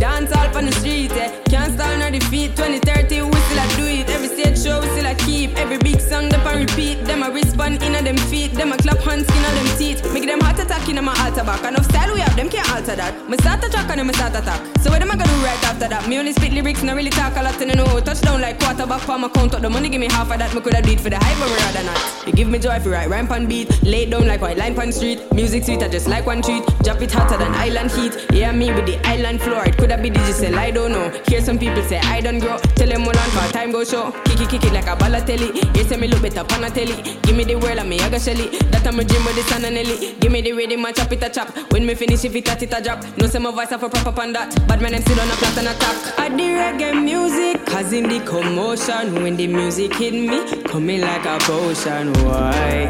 Dance all on the street, eh. Can't stall on the feet. 2030, we still a do it. Every stage show, we still a keep. Every big song, them a repeat. Them a respond in them feet. Them a clap hands, on them teeth. Make them heart attack in my altar back. Enough style we have, them can't alter that. Me start a track and them start attack. So what am I gonna do right after that? Me only spit lyrics, not really talk a lot, and I know touchdown like quarterback for my count up the money. Give me half of that. Me coulda do it for the hype, but me rather not. You give me joy if you write rhyme on beat. Lay down like white line pan street. Music sweet, I just like one treat. Drop it hotter than island heat. Yeah, me with the island floor. It coulda be digital, I don't know. Hear some people say I don't grow. Tell them hold on for time go show. Kick it, kick it like a Balotelli. You say me look better pan a. Give me the world and me I got shelly. That I'm a dream with the sun and Ellie. Give me the rhythm and chop it a chop. When me finish if it a it a drop. No say my voice off a proper on that. But man them still on a plot and attack. I the reggae music, cause in the commotion when the music hit me, coming like a potion. Why?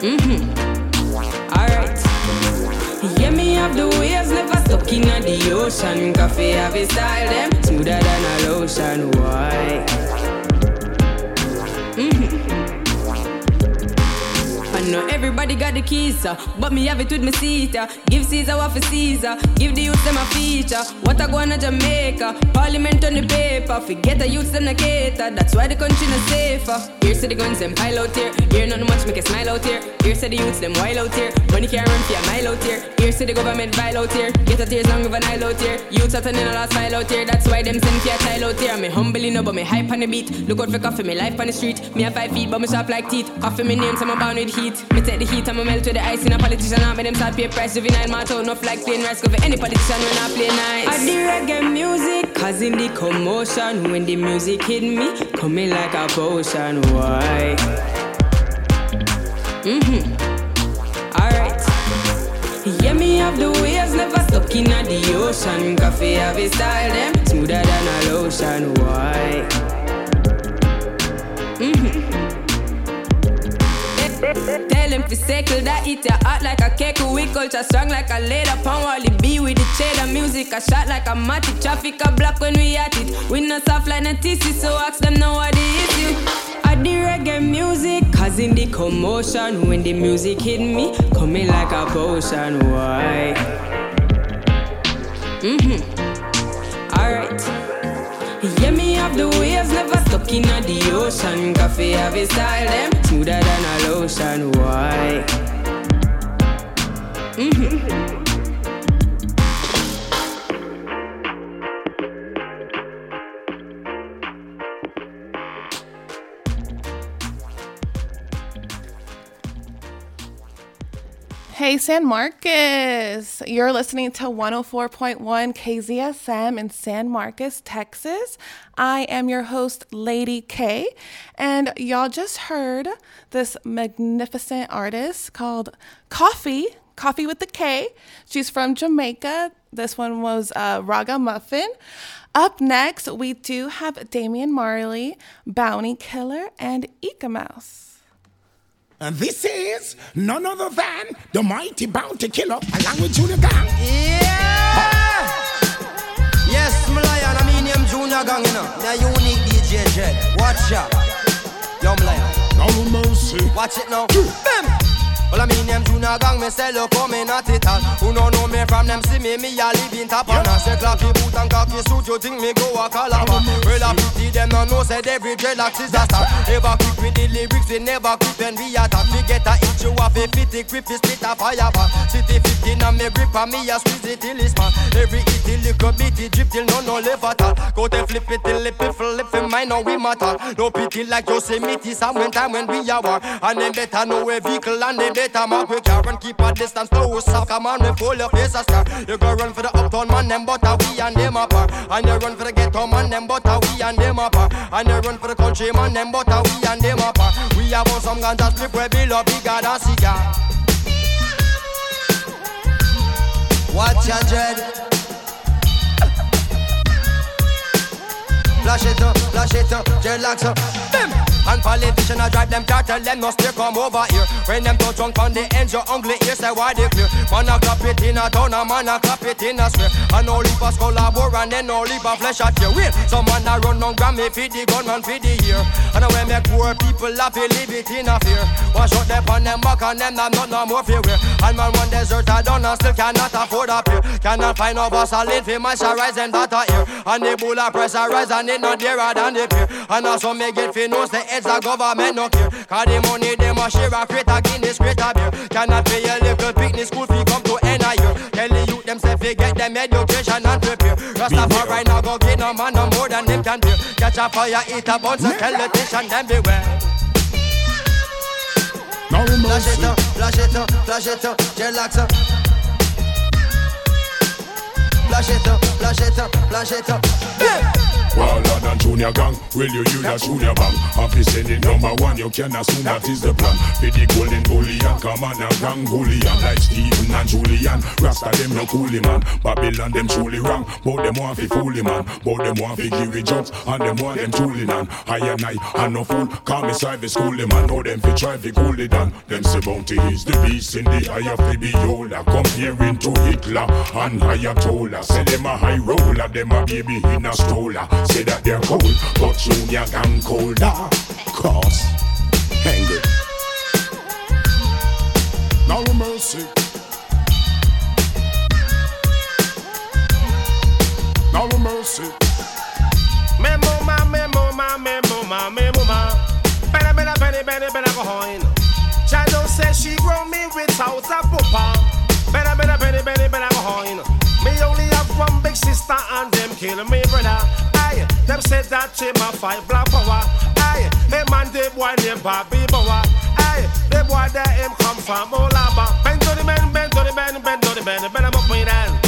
Mhm. Alright. Yeah, me have the waves never stuck in the ocean. Coffee have a style them smoother than a lotion. Why? I know everybody got the keys, uh, but me have it with me seat. Uh. Give Caesar what for Caesar, give the youth them a feature. What I go on to Jamaica, Parliament on the paper. Forget the youths them the cater, that's why the country not safer. Here say the guns them pile out here, here not much make a smile out here. Here say the youths them wild out here, money can't run for a mile out here. Here say the government vile out here, get a tears long of an Nile out here. Youths are turning a last mile out here, that's why them send for a tile out here. Me humbly no, but me hype on the beat. Look out for coffee, me life on the street. Me have five feet, but me sharp like teeth. Coffee me name, so I'm bound with heat. Me take the heat, I'ma melt with the ice in a politician. I make them start pay price. Juvenile my out, enough like plain rice. Go for any politician when I play nice. I the reggae music, cause in the commotion, when the music hit me, coming like a potion. Why? Mhm. Alright. Yeah, me have the waves never stuck in the ocean. Coffee have a style them smoother than a lotion. Why? Tell him to circle that eat your heart like a cake. We culture strong like a leather. Pound Wally B with the cheddar music. A shot like a matty. Traffic a block when we at it. We not soft like a TC, so ask them know what the issue. I the reggae music, causing the commotion, when the music hit me, coming like a potion. Why? Mhm. Alright. Yeah, me have the waves never stuck in the ocean. Coffee have a style them smoother than a lotion. Why? Mhm. Hey, San Marcos. You're listening to 104.1 KZSM in San Marcos, Texas. I am your host, Lady K. And y'all just heard this magnificent artist called Coffee, Coffee with the K. She's from Jamaica. This one was uh, Raga Muffin. Up next, we do have Damian Marley, Bounty Killer, and Eek-A-Mouse. And this is none other than the mighty bounty killer along with Junior Gong. Yeah! Yes, my lion, I mean him Junior Gong, you know. The unique DJ Jet. Watch out. Yo, my lion. No mercy. Watch it now. Bam! Well, I mean them Junior Gong, me say look how me not it all Who no know me from them see me, me a live in top and I say clappy boot and cocky suit, you think me go a calabar? Well, I pity them no know, said every dreadlocks is a star. Never quick with the lyrics, we never quick when we attack. We get a hit, you off a fit, it grip, it split a fire bar City 15 and me grip and me a squeeze it till it's man Every hit, it little bit, it drip till no no left at all. Go to flip it till it flip it, mine now we matter. No pity like Yosemite, some when time when we are war. And them better know a vehicle and better mark we car and keep a distance. No soft, come on, we pull your face a. You go run for the uptown man, them but we and them apart. And you run for the ghetto man, them but we and them apart. And you run for the country man, them but we and them apart. We have some ganja strip where below bigger than cigar. Watch your dread. Flash it up, flash it up, dreadlocks up. Bim! And politician I drive them car, tell them no stay come over here. When them touch drunk on the end, your ugly ear say why they clear. Man a clap it in a town, a man a clap it in a square. And all leave us collabor and then no leap of flesh at your Wait, someone a run on Grammy feed the gunman feed the year. And when make poor people laugh, live it in a fear. One shot them on them back and them not not no more fear. And man one desert I done and still cannot afford a peer. Cannot find no vaseline for moisturize them data here. And the bull a pressurize and it not dearer than the peer. And also me get fi knows the heads of government no care. Cause the money them a share a crate a Guinness crate a beer. Cannot pay a little picnic school fee come to end a year. Tell the youth them say fi get them education and prepare. Rastafari right now go get no man no more than them can bear. Catch a fire, eat a bunch, so tell the station them beware. Flash it up, flash it up, flash it up, relax up. Flash it up, flash it up, flash it up. Yeah. Waller than Junior Gong, will you use a Junior Bang? In the number one, you can assume that is the plan. For the golden bullion, come on a gang bullion like Stephen and Julian. Rasta them no coolie man, Babylon them truly wrong. But them want fi foolie man, but them want fi give jobs, and them want them truly none. I and I, and no fool, call me service schoolie man. Know them fi try fi cool it down. Them say bounty is the beast in the eye of the beholder, comparing to Hitler and Ayatollah. Say them a high roller, them a baby in a stroller. Say that they're cold, but Junior Gong colder. Ah. Cause angry. No mercy. No mercy. Me mama, me mama, me mama, me mama. Better, better, better, better, better go home. Shadow says she grow me without a papa. Better, better, better, better, better go home. Big sister and them kill me brother. Aye, them said that she my fight black power. Aye, hey man, the boy named Bobby Bower. Aye, the boy that him come from Olaba. Bend to the man, bend to the man, bend to the man, bend him up with that.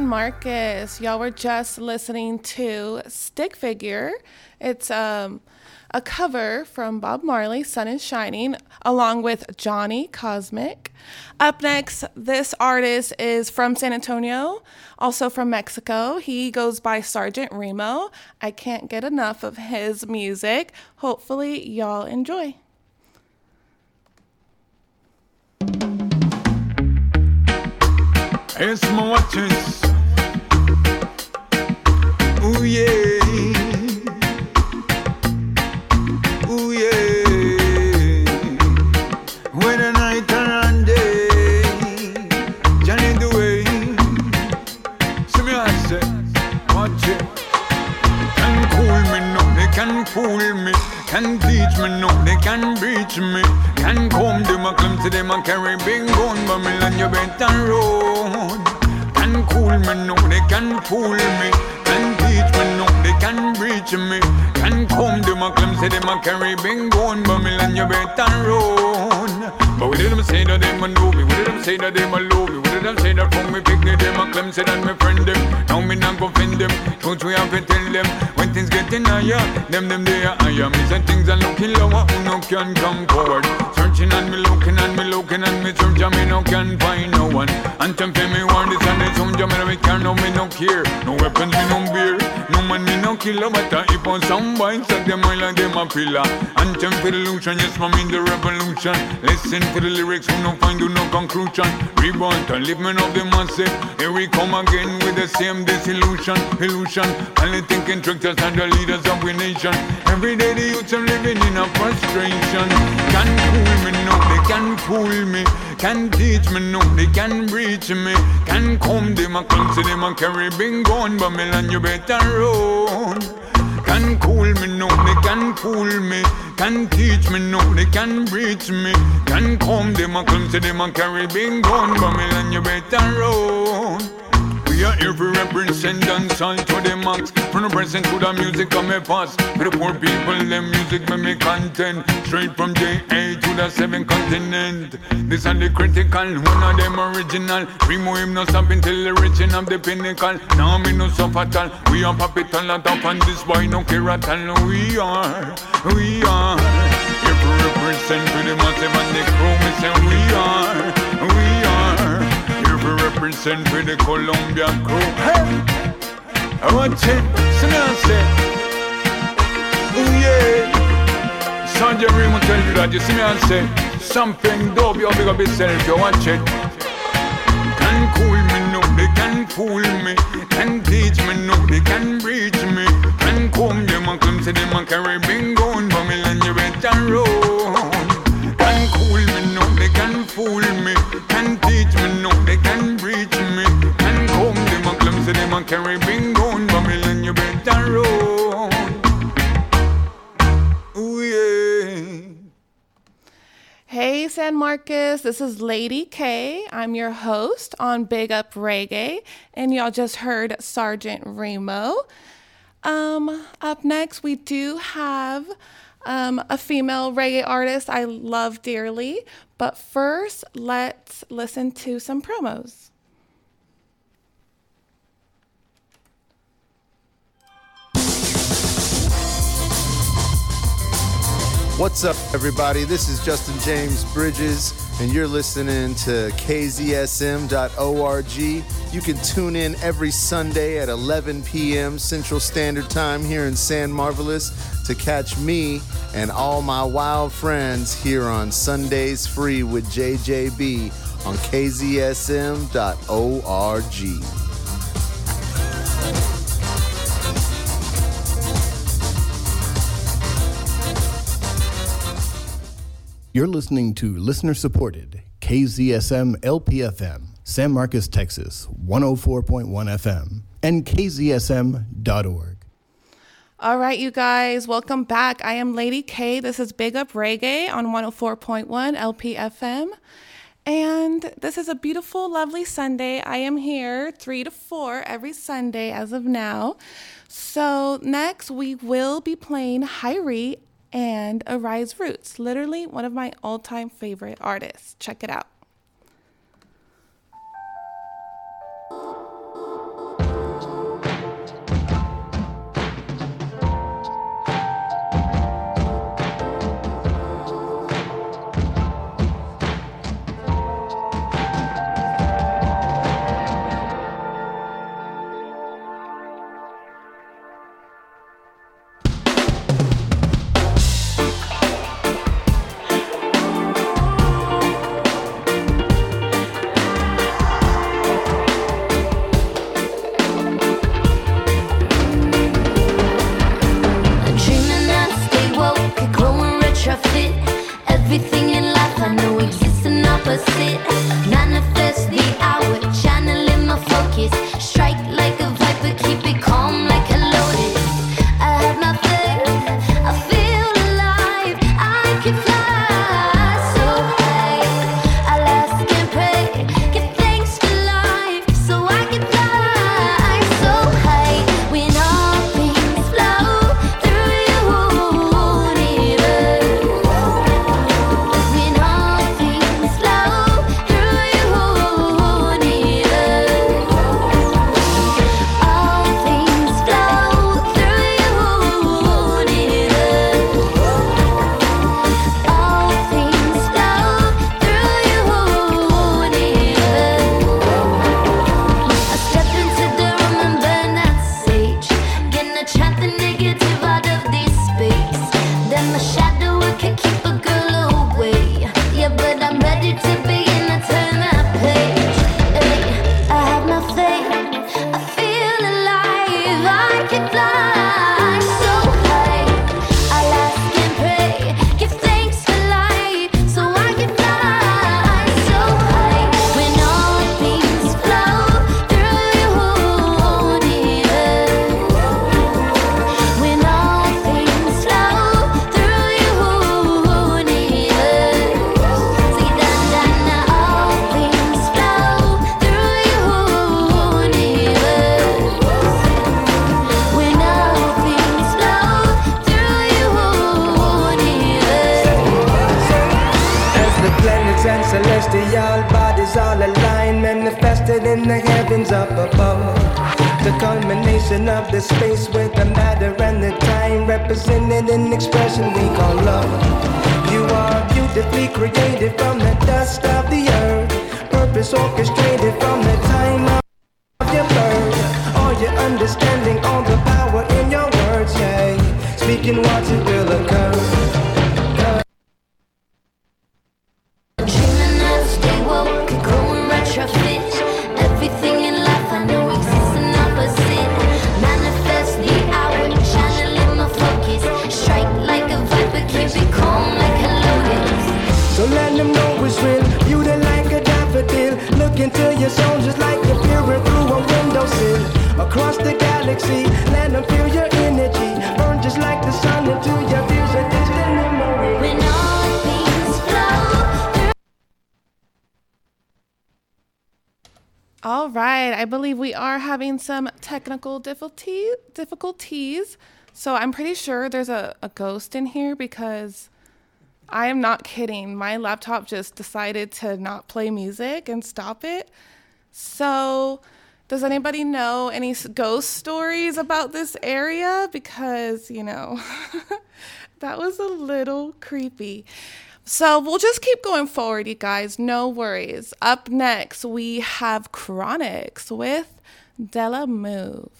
Hey, San Marcos. Y'all were just listening to Stick Figure. It's um, a cover from Bob Marley, Sun is Shining, along with Johnny Cosmic. Up next, this artist is from San Antonio, also from Mexico. He goes by Sergeant Remo. I can't get enough of his music. Hopefully, y'all enjoy. Es watches. Ooh yeah. Ooh yeah. When the night and day, Johnny the way. See me I say, watch it. Can cool me no, they can fool me. Can teach me no, they can reach me. Can come them climb to them a carry big gun, but me land you better road. Can cool me no, they can fool me. Can teach me no, they can reach me. Can come them climb to them a carry big gun, but me land you better road. But we did them say that them a know me, we did them say that them a love me, we did them say that from me pick them a climb say that me friend them. Now me not go offend them, truth we have to tell them. When things getting higher, them them they are higher. Me say things are looking lower, who no can come forward. Searching and me looking and me looking and me search and me no can find no one. And them pay me one this and this some jam me care no me no care. No weapons me no beer, no man me no killer. But I if on some boys like them I like them a pillar. And them for the illusion, yes man in the revolution. Listen to the lyrics, who no find do no conclusion. Reborn and live me of the massive. Here we come again with the same disillusion, illusion. Only thinking tricksters and the leaders of we nation. Every day the youths are living in a frustration. Can't fool me, no, they can fool me. Can teach me, no, they can reach me. Can come them a come to them a carry but me land you better run. Can cool me, no, they can fool me. Can teach me, no, they can reach me. Can come them a come to them a carry but me land you better run. We are here to represent dancehall to the max From the present to the music come me pass For the poor people, them music me me content. Straight from J.A. to the seven continent. This are the critical, one of them original. Remove him no stop until the reaching of the pinnacle. Now me no suffer at all We are pop it all top and this boy no care at all We are, we are. To represent to the massive and the crew Me say we are, we represent for the Columbia crew. Hey! I want now say Ooh yeah. Sergeant Ring will tell you that, you see me and say Something dope, you big up yourself, you watch it. Can cool me, no, they can fool me. Can teach me, no, they can reach me. Can come them and come to them and carry But me land you better run fool me Can teach me, no, they can me Can come them and them and carry you better run Ooh yeah Hey, San Marcos. This is Lady K. I'm your host on Big Up Reggae, and y'all just heard Sergeant Remo. Um, up next, we do have um, a female reggae artist I love dearly. But first, let's listen to some promos. What's up, everybody? This is Justin James Bridges, and you're listening to KZSM.org. You can tune in every Sunday at 11 p.m. Central Standard Time here in San Marvelous to catch me and all my wild friends here on Sundays Free with JJB on KZSM.org. You're listening to listener supported KZSM LPFM, San Marcos, Texas, 104.1 FM, and KZSM.org. All right, you guys, welcome back. I am Lady K. This is Big Up Reggae on 104.1 LPFM. And this is a beautiful, lovely Sunday. I am here 3 to 4 every Sunday as of now. So, next we will be playing Hyrie and Arise Roots, literally one of my all time favorite artists. Check it out. The culmination of the space with the matter and the time represented in expression we call love. You are beautifully created from the dust of the earth, purpose orchestrated from the time of your birth. All your understanding, all the power in your words, yeah. Speaking what it will believe we are having some technical difficulty, difficulties. So I'm pretty sure there's a, a ghost in here because I am not kidding. My laptop just decided to not play music and stop it. So, does anybody know any ghost stories about this area? Because, you know, that was a little creepy. So we'll just keep going forward, you guys. No worries. Up next, we have Chronixx with Dela Move.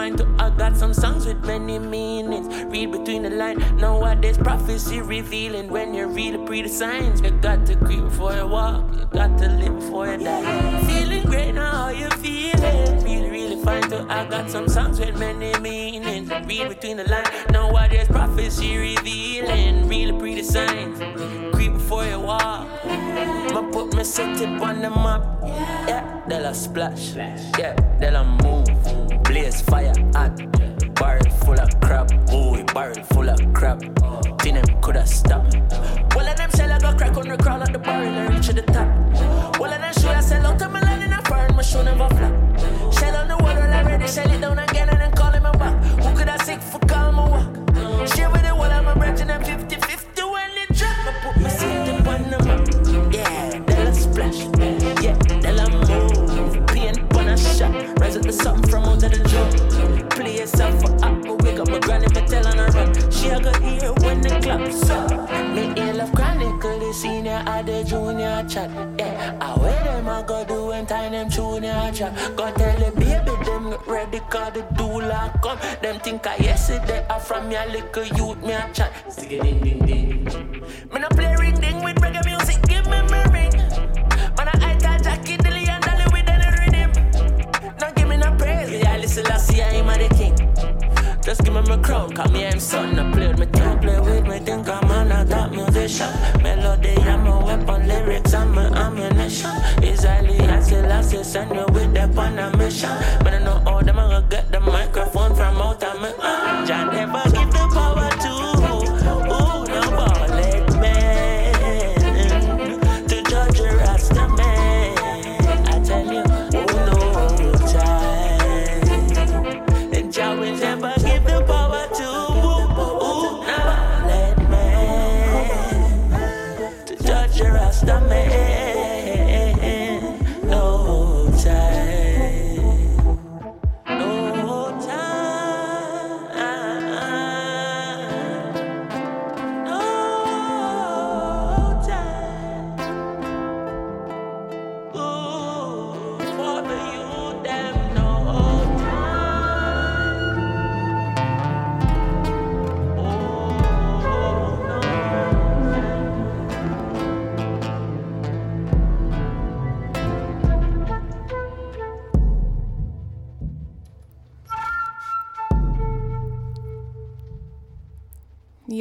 Fine. Too. I got some songs with many meanings. Read between the lines. Know what? Nowadays prophecy revealing. When you read the pretty signs, you got to creep before you walk. You got to live before you die. Feeling great now. How you feeling? Really, really fine. Too. I got some songs with many meanings. Read between the lines. Know what? Nowadays prophecy revealing. Really pretty signs. Creep before you walk. Ma put me city on the map. Yeah, they'll splash. Yeah, they'll move. Blaze fire hot. Barrel full of crap. Ooh, barrel full of crap. Think them coulda stopped. Well, of them shell I go crack on the crawl at the barrel and reach to the top. Well, of them show I sell out to my land in a foreign, my show never flop. Shell on the water already, shell it down again and then call him a back. Who could I sick for call my walk? Share with the wall, I'm a branch and I'm 50 50 when it drop. I put my city on the map. Yeah, they'll splash. Yeah, they'll move. Paint on a shot. Rise up the something from the. Play yourself for up, but wake up my granny, me tell on her run. She a go hear when the claps up. Me ill love chronicle, the senior or the junior chat. Yeah, I where them a go do when time them junior chat. Go tell the baby them ready, cause the doula come. Them think I yesterday, I from your little youth, me a chat. Stick it ding ding ding. Me no play ring ding with reggae music, give me my ring. Man, I got Jackie see I'm a the king. Just give me my crown, call me I'm son. I play with me, can't play with me, think I'm a top musician. Melody, I'm a weapon, lyrics, I'm a ammunition. Israeli,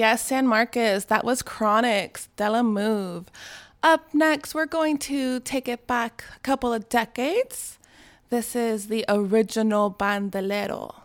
Yes, San Marcos. That was Chronixx, Dela Move. Up next, we're going to take it back a couple of decades. This is the original Bandolero.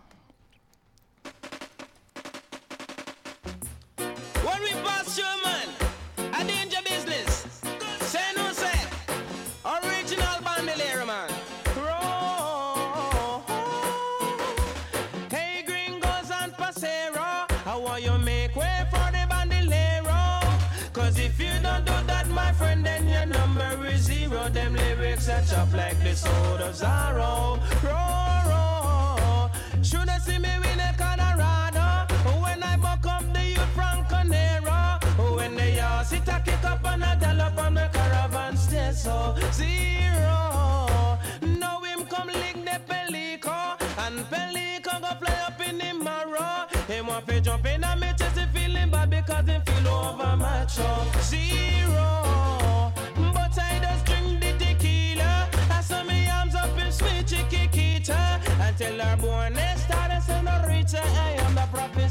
Like the soda Zaro. Roll, roll. Should I see me win a Colorado? When I buck up the youth from Conero. When they all sit a kick up and a gallop on the caravan stay so zero. Now him come lick the pelico and pelico go fly up in the marrow. Him want to jump in and me chest he feeling bad because him feel over macho zero.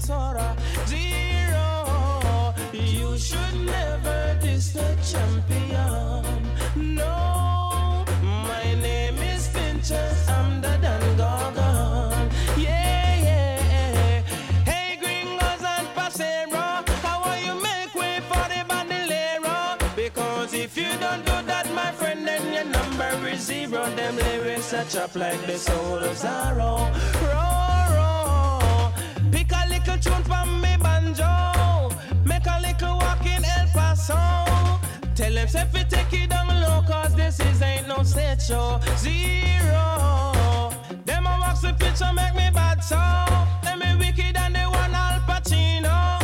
Zero. You should never diss the champion. No. My name is Pinchers. I'm the Dan Gorgon. Yeah, yeah. Hey, gringos and pasero. How will you make way for the bandolero? Because if you don't do that, my friend, then your number is zero. Them lyrics are chop like the soul of Zorro. Tune from me banjo. Make a little walk in El Paso. Tell them if you take it down low, cause this is ain't no stage show. Zero. Them a wax the picture, make me bad so. Them me wicked and they want Al Pacino.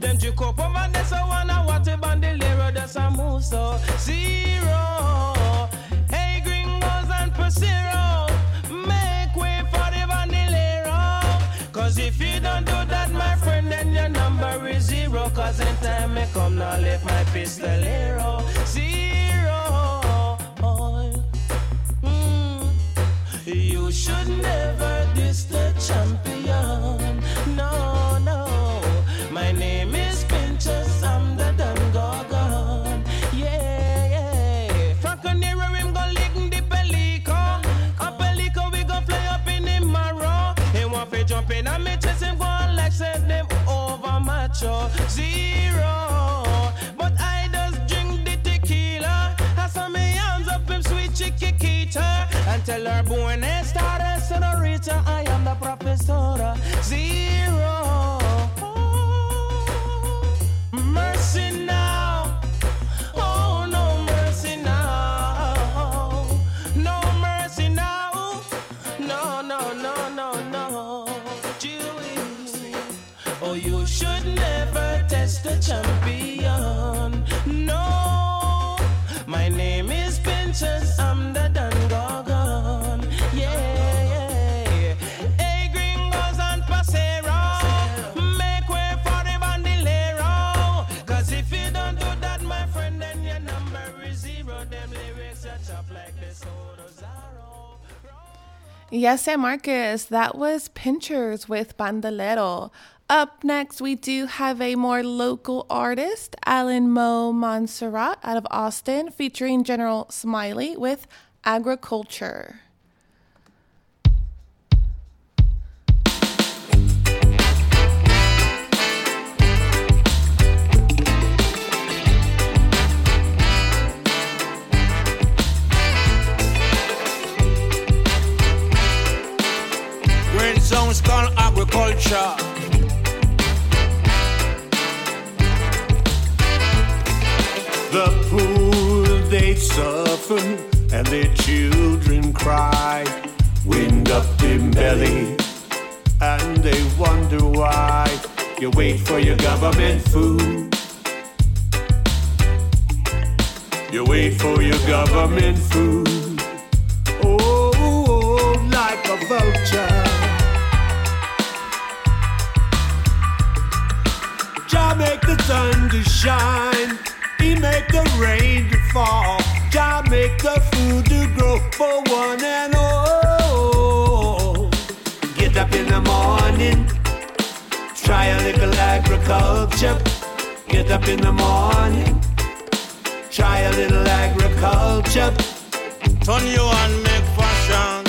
Them juke up over there, so wanna what a bandolero, that's a move so. Zero. Cause in time may come, now let my pistolero. Zero. Mm. You should never diss the champion. Over. Zero. But I just drink the tequila. I saw me arms up him sweet chiquita. And tell her born a star, senorita, I am the professor. Zero. Champion. No. My name is Pinchers, I'm the Dan. Yeah, yeah. Hey, gringos and pasero. Make way for the bandolero. Cause if you don't do that, my friend, then your number is zero. Them lyrics are chop like the soda Zaro. Yes, San Marcos, that was Pinchers with Bandolero. Up next, we do have a more local artist, Alan Mo Montserrat out of Austin, featuring General Smiley with Agriculture. Songs called agriculture. The poor they suffer and their children cry. Wind up in belly and they wonder why. You wait for your government food. You wait for your government food. Oh, like a vulture. Jah make the sun to shine. He make the rain to fall. Jah make the food to grow for one and all. Get up in the morning, try a little agriculture. Get up in the morning, Try a little agriculture. Turn you and make fashion.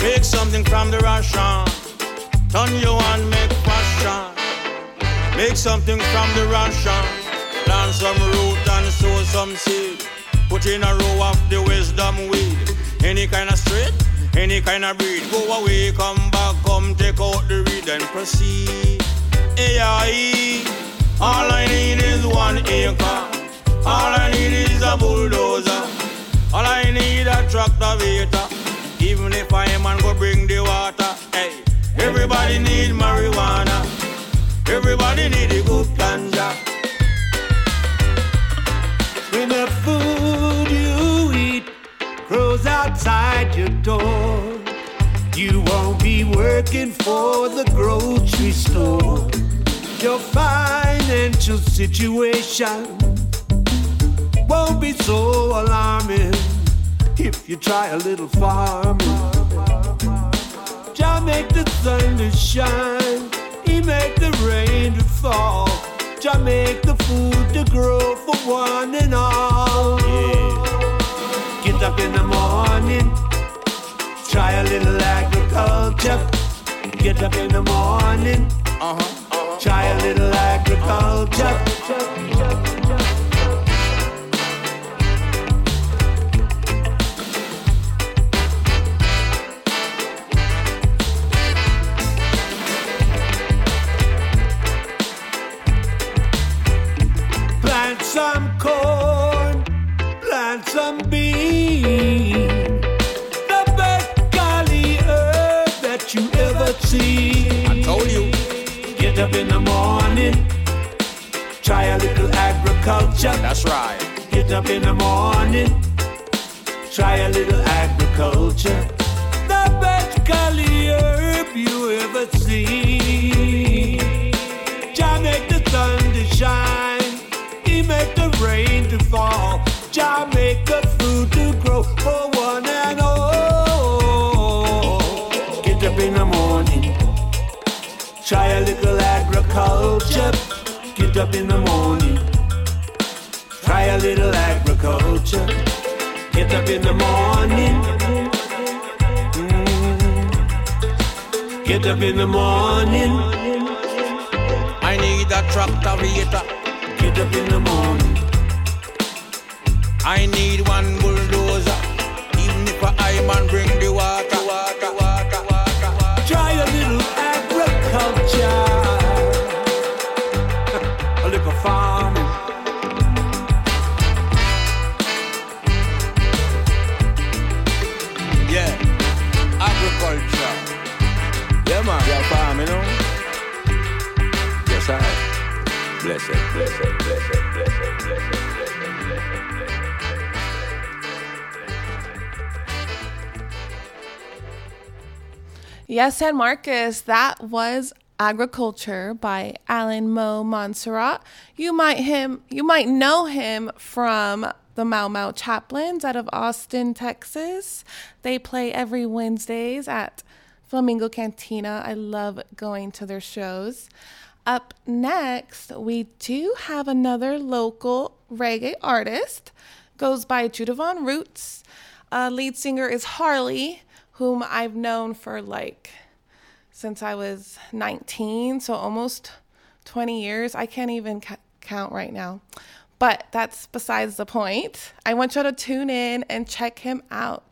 Make something from the ration. Turn you and make fashion. Make something from the ration. Plant some root and sow some seed. Put in a row of the wisdom weed. Any kind of straight, any kind of breed. Go away, come back, come take out the reed and proceed. AI. All I need is one acre. All I need is a bulldozer. All I need a tractor. Even if I man go bring the water. Hey, everybody need marijuana. Everybody need a good ganja. The food you eat grows outside your door, you won't be working for the grocery store. Your financial situation won't be so alarming if you try a little farming. Jah make the sun to shine, He make the rain. Jah make the food to grow for one and all. Yeah. Get up in the morning, try a little agriculture. Get up in the morning, uh-huh. try a little agriculture. Up in the morning, try a little agriculture. That's right. Get up in the morning, try a little agriculture. The best golly herb you ever see. Jah make the sun to shine, He make the rain to fall. Jah make the food to grow for agriculture. Get up in the morning, try a little agriculture. Get up in the morning. Mm. Get up in the morning. I need a tractor. Get up in the morning. I need one bulldozer. Even if I man bring the water, Yes, San Marcos, that was Agriculture by Alan Mo Montserrat. You might him you might know him from the Mau Mau Chaplains out of Austin, Texas. They play every Wednesdays at Flamingo Cantina. I love going to their shows. Up next, we do have another local reggae artist. Goes by Judivan Roots. Uh, lead singer is Harley, whom I've known for like since I was 19, so almost 20 years. I can't even count right now. But that's besides the point. I want you to tune in and check him out.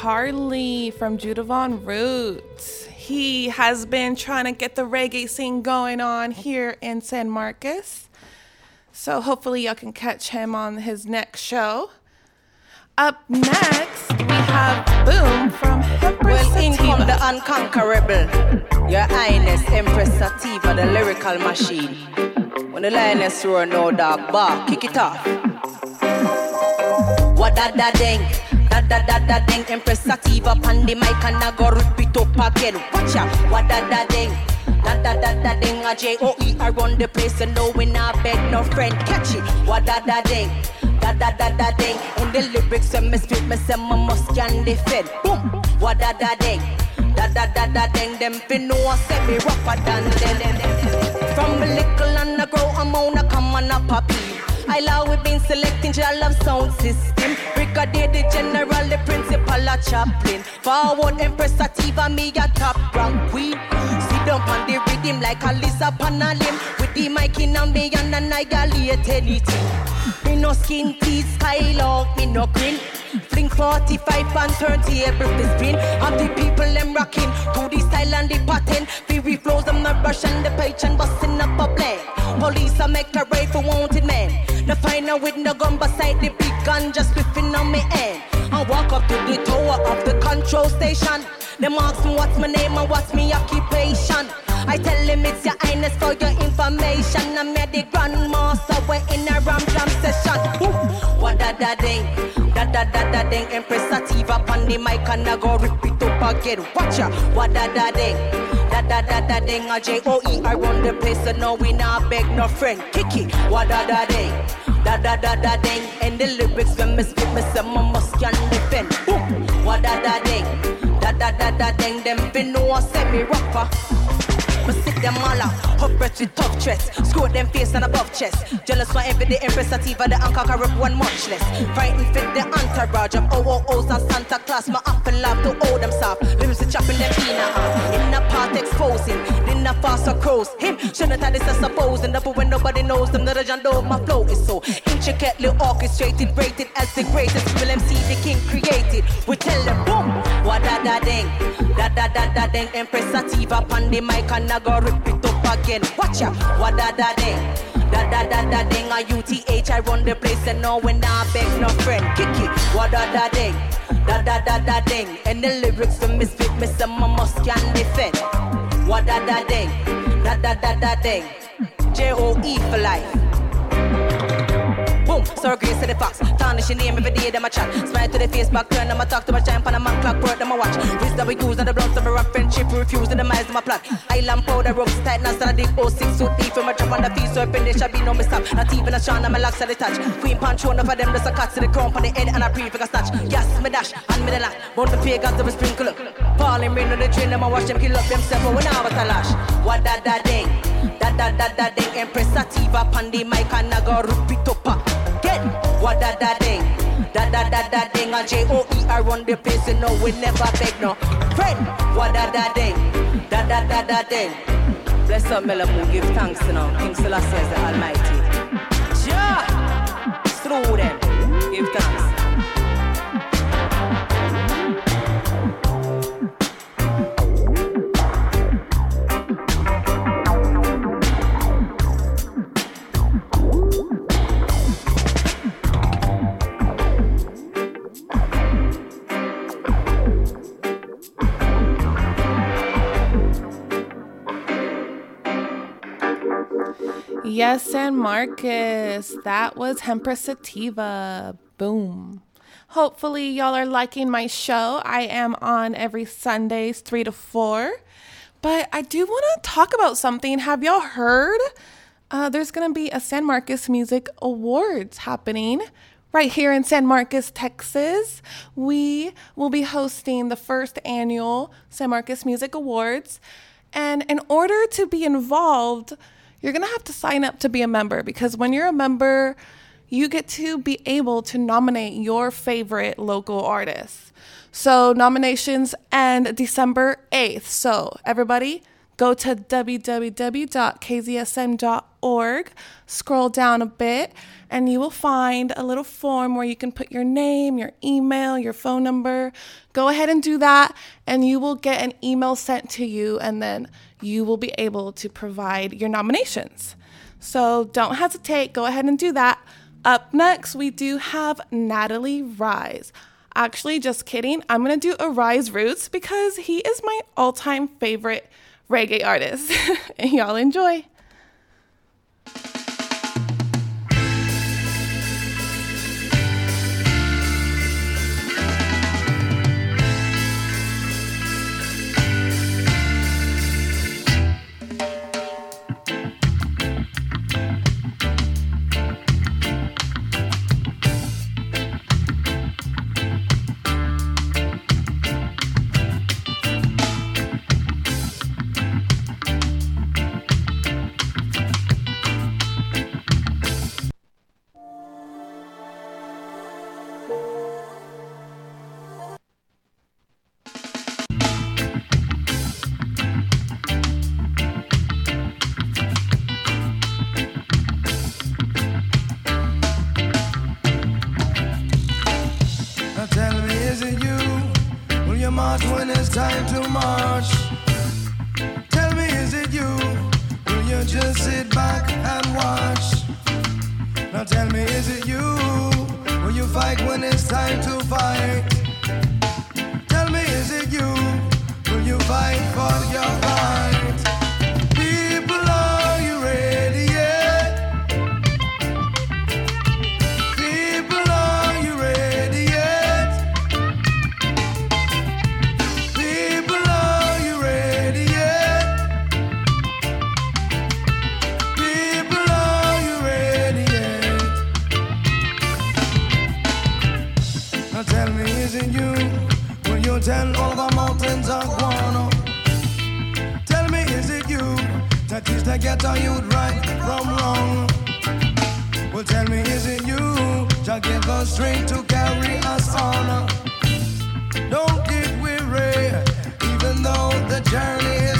Harley from Judivan Roots. He has been trying to get the reggae scene going on here in San Marcos. So hopefully y'all can catch him on his next show. Up next, we have Boom from Empress Well, in Sativa. come the unconquerable, Your Highness Empress Sativa, the lyrical machine. When the lioness roar, no dog bark, kick it off. What da da ding, da da da da ding. Empress Sativa on the mic and I go rip it up again. Watch out, what da da ding. Da da da da ding, a J O E I run the place and no we not beg no friend. Catch it, what da da ding. Da da da da ding. In the lyrics when me speak, me say me must can defend. Boom, what da da ding. Da da da da ding. Them fin know I say me rougher than them. From a little and I grow, I'm on a come on a poppy. I love we been selecting your love sound system. Brigadier the general, the principal, a chaplain. Forward Empress Sativa, me a top rank queen. Sit down on the rhythm like a lizard on a limb. With the mic in a me and annihilate anything. Me no skin teeth, skylark, me no grin. Fling 45 and 30 every fi spin. The people them rocking to the style and the pattern. Fury flows, I'm not rushing the page and busting up a blend. Police I make a raid for wanted men. The final with no gun beside the big gun just whiffing on me end. I walk up to the tower of the control station. Them ask me what's my name and what's my occupation. I tell them it's your highness for your information. I'm at the grandmaster, we're in a ram jam session. Woo. What da da ding, da da da da ding. Empress Sativa on the mic and I go rip it up again. Watch ya, what da da ding. Da da da da ding, a J O E I run the place, so no we not beg no friend. Kick it, what da da ding, da da da da ding. And the lyrics when me spit, me say my must can defend. Boom, what da da ding, da da da da ding. Them fin know I say me rougher. Me sit them all up, up breath with tough chest. Screw them face and above chest. Jealous for every day, Empress Sativa, the anchor rip one much less. Frightened fit the entourage of OOOs and Santa Claus. My apple love to hold them soft. Limbs to chopping them in a. In a part exposing, in a faster crows. Him, shouldn't have this as supposing. Therefore, when nobody knows them, the legend of my flow is so intricately orchestrated, rated as the greatest. Will see the king created? We tell them, boom, what da da ding, da da da da ding. Empress Sativa on the mic and I go rip it up again. Watch out, what da da ding. Da da da da ding, a UTH, I run the place and no when I beg no friend. Kick it, what da da ding, da da da da ding. And the lyrics for misfit, my must can defend. What da da ding, da da da da ding. J O E for life. Boom, Grace to the fox. Tarnish your name every day, them a chat. Smile to the face, back turn, them a talk to my giant on a man clock, work, them a watch. Wisdom we use, and the bloods of a rough friendship, refuse, and the minds of my plot. Island powder, ropes tight, now stand a deep 06 suit deep, from a drop on the feet, so there shall be no mistake. Not even a shine, and my locks at the touch. Queen punch, one of them, just a cut to the crown, on the head, and a pre a snatch. Yes, me dash, and me the lot. Bone the pagans, them a sprinkle. Falling rain on the train, them a watch them kill up themselves, but when I was a lash. What da da ding, da da da da ding, Empress Sativa, Pandi, Mike, and I go repeat up. Get what da da ding, da da da da ding, and J O E I run the place, know we never beg no. Friend, what da da ding, da da da da ding. Bless up, Melamu, give thanks, you know. King Selassie is the Almighty. Yeah, through them, give thanks. Yes, San Marcos. That was Hempress Sativa. Boom. Hopefully, y'all are liking my show. I am on every Sundays, 3 to 4. But I do want to talk about something. Have y'all heard? Uh, there's going to be a San Marcos Music Awards happening right here in San Marcos, Texas. We will be hosting the first annual San Marcos Music Awards. And in order to be involved, you're going to have to sign up to be a member because when you're a member, you get to be able to nominate your favorite local artists. So nominations end December 8th. So everybody go to www.kzsm.org, scroll down a bit, and you will find a little form where you can put your name, your email, your phone number. Go ahead and do that, and you will get an email sent to you, and then you will be able to provide your nominations. So don't hesitate, go ahead and do that. Up next, we do have Natalie Rise. Actually, just kidding. I'm going to do Arise Roots because he is my all time favorite reggae artist. Y'all enjoy. Now tell me, is it you? Will you tell all the mountains of Guano? Oh. Tell me, is it you that is to get our youth right from wrong? Well, tell me, is it you that give us strength to carry us on? Oh. Don't get weary, even though the journey is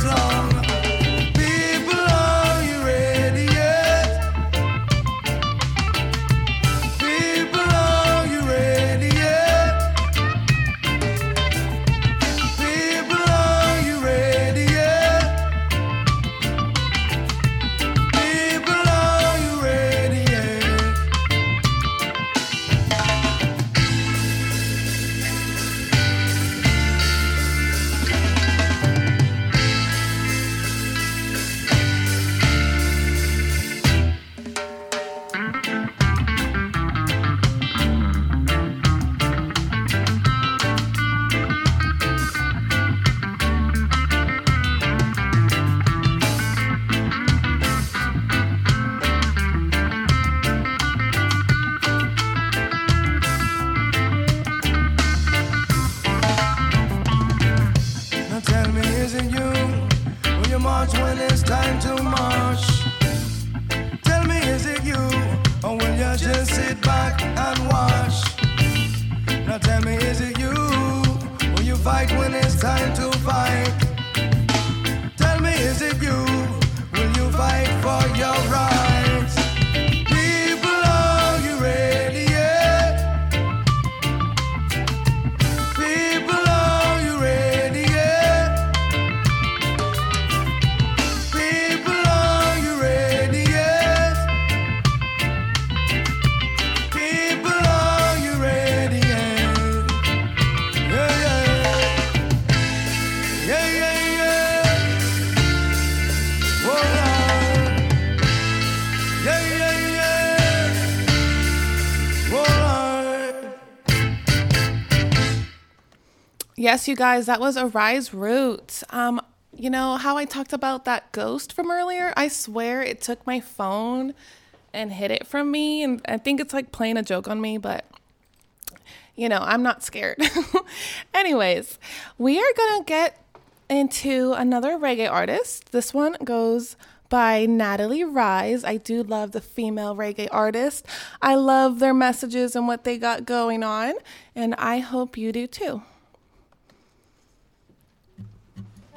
Yes, you guys, that was Arise Roots. Um, you know how I talked about that ghost from earlier? I swear it took my phone and hid it from me. And I think it's like playing a joke on me, but you know, I'm not scared. Anyways, we are going to get into another reggae artist. This one goes by Natalie Rise. I do love the female reggae artist. I love their messages and what they got going on, and I hope you do too.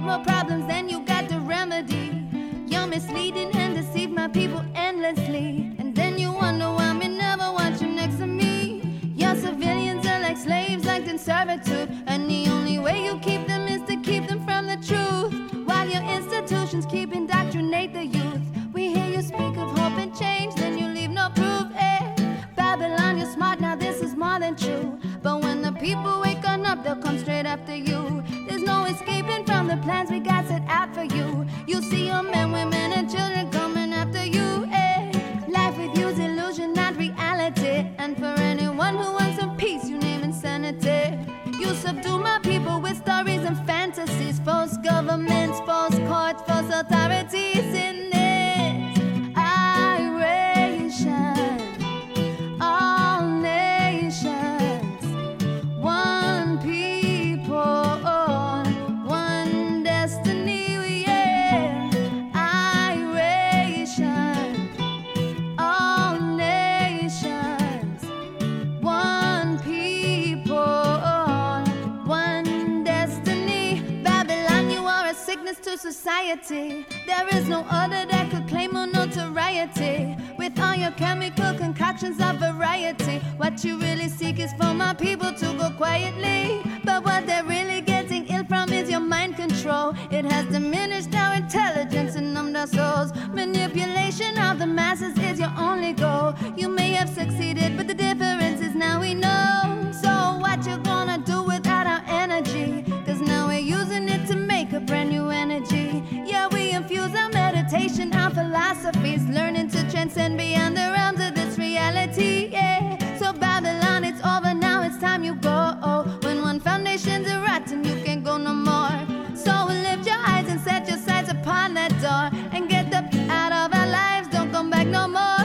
Create more problems than you got the remedy. You're misleading and deceive my people endlessly. And then you wonder why me never want you next to me. Your civilians are like slaves, like in servitude. And the only way you keep them is to keep them from the truth. While your institutions keep indoctrinate the youth. We hear you speak of hope and change, then you leave no proof. Eh? Babylon, you're smart, now this is more than true. But when the people wake on up, they'll come straight after you. Escaping from the plans we got set out for you. You see your men, women, and children coming after you. Eh? Life with you's illusion, not reality. And for anyone who wants some peace, you name insanity. You subdue my people with stories and fantasies, false governments, false courts, false authorities in society. There is no other that could claim more notoriety. With all your chemical concoctions of variety, what you really seek is for my people to go quietly. But what they're really getting ill from is your mind control. It has diminished our intelligence and numbed our souls. Manipulation of the masses is your only goal. You may have succeeded, but the difference is now we know. Philosophies, learning to transcend beyond the realms of this reality. Yeah. So Babylon, it's over now, it's time you go. When one foundation's a rotten, you can't go no more. So lift your eyes and set your sights upon that door and get the out of our lives. Don't come back no more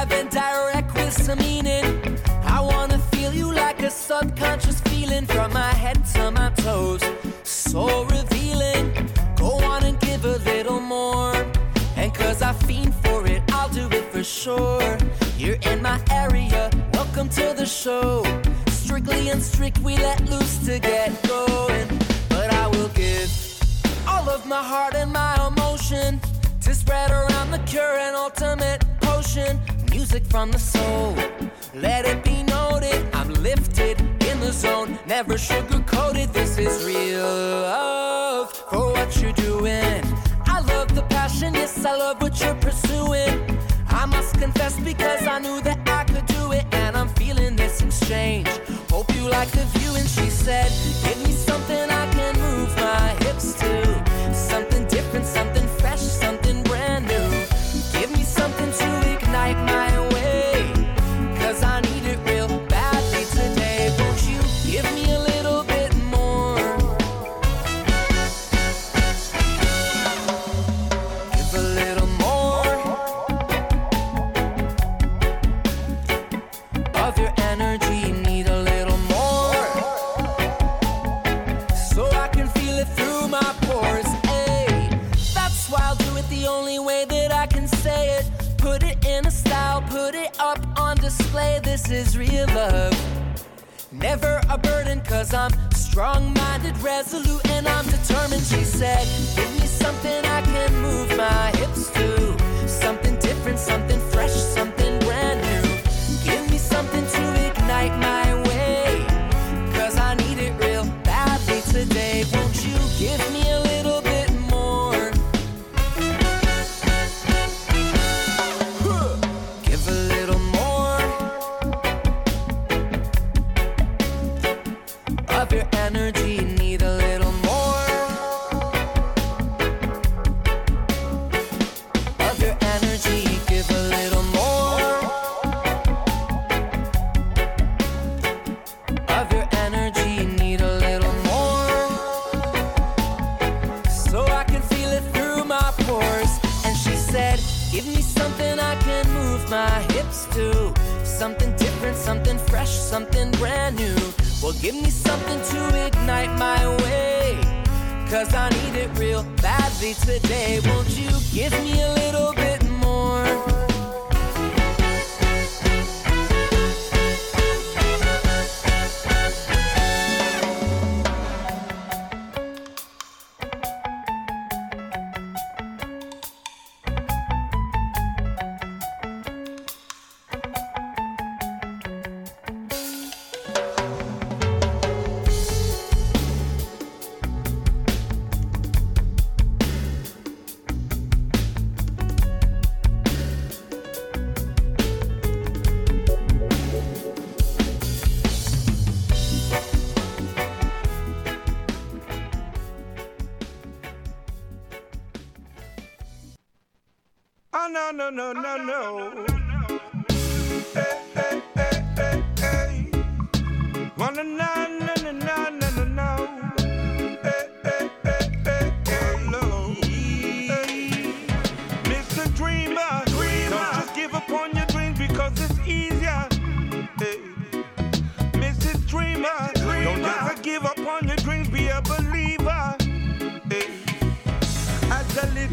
alive direct with some meaning. I wanna feel you like a subconscious feeling from my head to my toes. So revealing. Go on and give a little more. And cause I fiend for it, I'll do it for sure. You're in my area, welcome to the show. Strictly and strict, we let loose to get going. But I will give all of my heart and my emotion to spread around the cure and ultimate potion Music from the soul. Let it be noted, I'm lifted in the zone, never sugar coated. This is real love for what you're doing. I love the passion, yes, I love what you're pursuing. I must confess because I knew that I could do it, and I'm feeling this exchange. Hope you like the view, and she said, Give me something I can move my hips to. Something different, something love. Never a burden, cause I'm strong minded, resolute, and I'm determined. She said, Give me something I can move my hips to. Something different, something fresh, something brand new. Give me something to ignite my way. Cause I need it real badly today. Won't you give me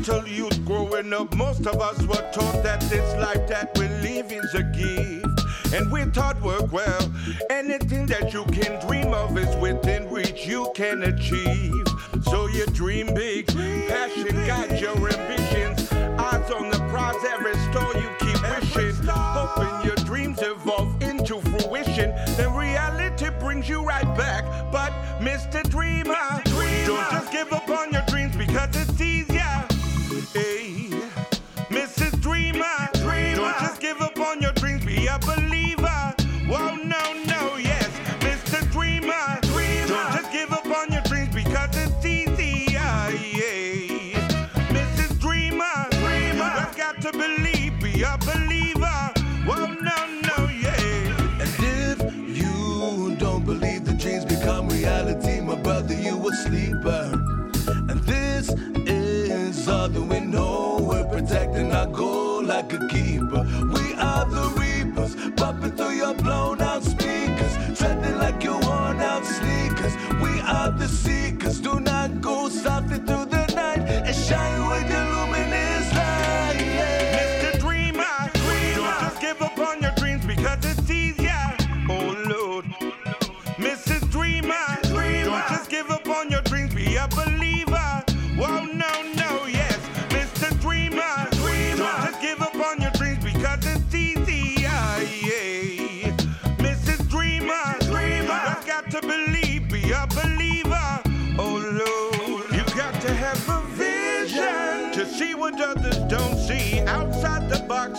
Youth growing up, most of us were taught that this life that we live is a gift. And we thought work well. Anything that you can dream of is within reach, you can achieve. So you dream big, passion guides your ambitions. Eyes on the prize, every store you keep wishing. Hoping your dreams evolve into fruition. Then reality brings you right back. But Mr. Dreamer, don't just give up on your like a keeper. We are the reapers, bumping through your blown out speakers, treading like your worn out sneakers. We are the seekers. Do not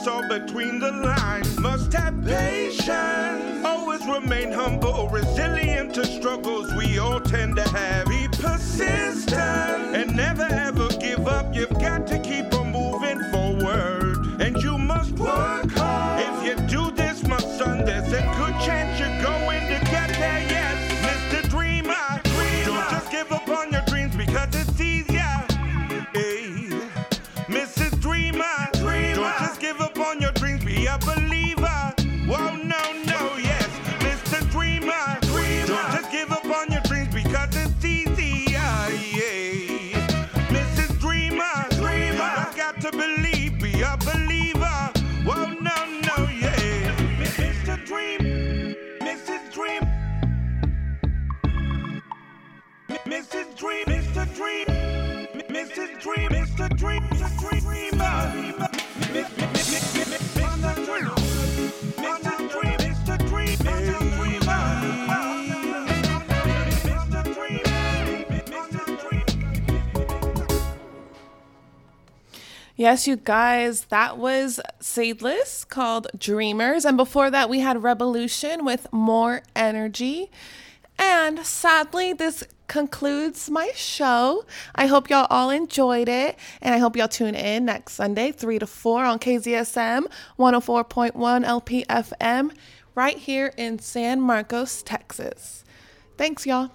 saw between the lines. Must have patience. Always remain humble, resilient to struggles we all tend to have. Be persistent and never ever give up. You've got to keep on moving forward. And you must work Yes, you guys, that was Seedless called Dreamers. And before that, we had Revolution with More Energy. And sadly, this concludes my show. I hope y'all all enjoyed it. And I hope y'all tune in next Sunday, 3 to 4 on KZSM 104.1 LPFM right here in San Marcos, Texas. Thanks, y'all.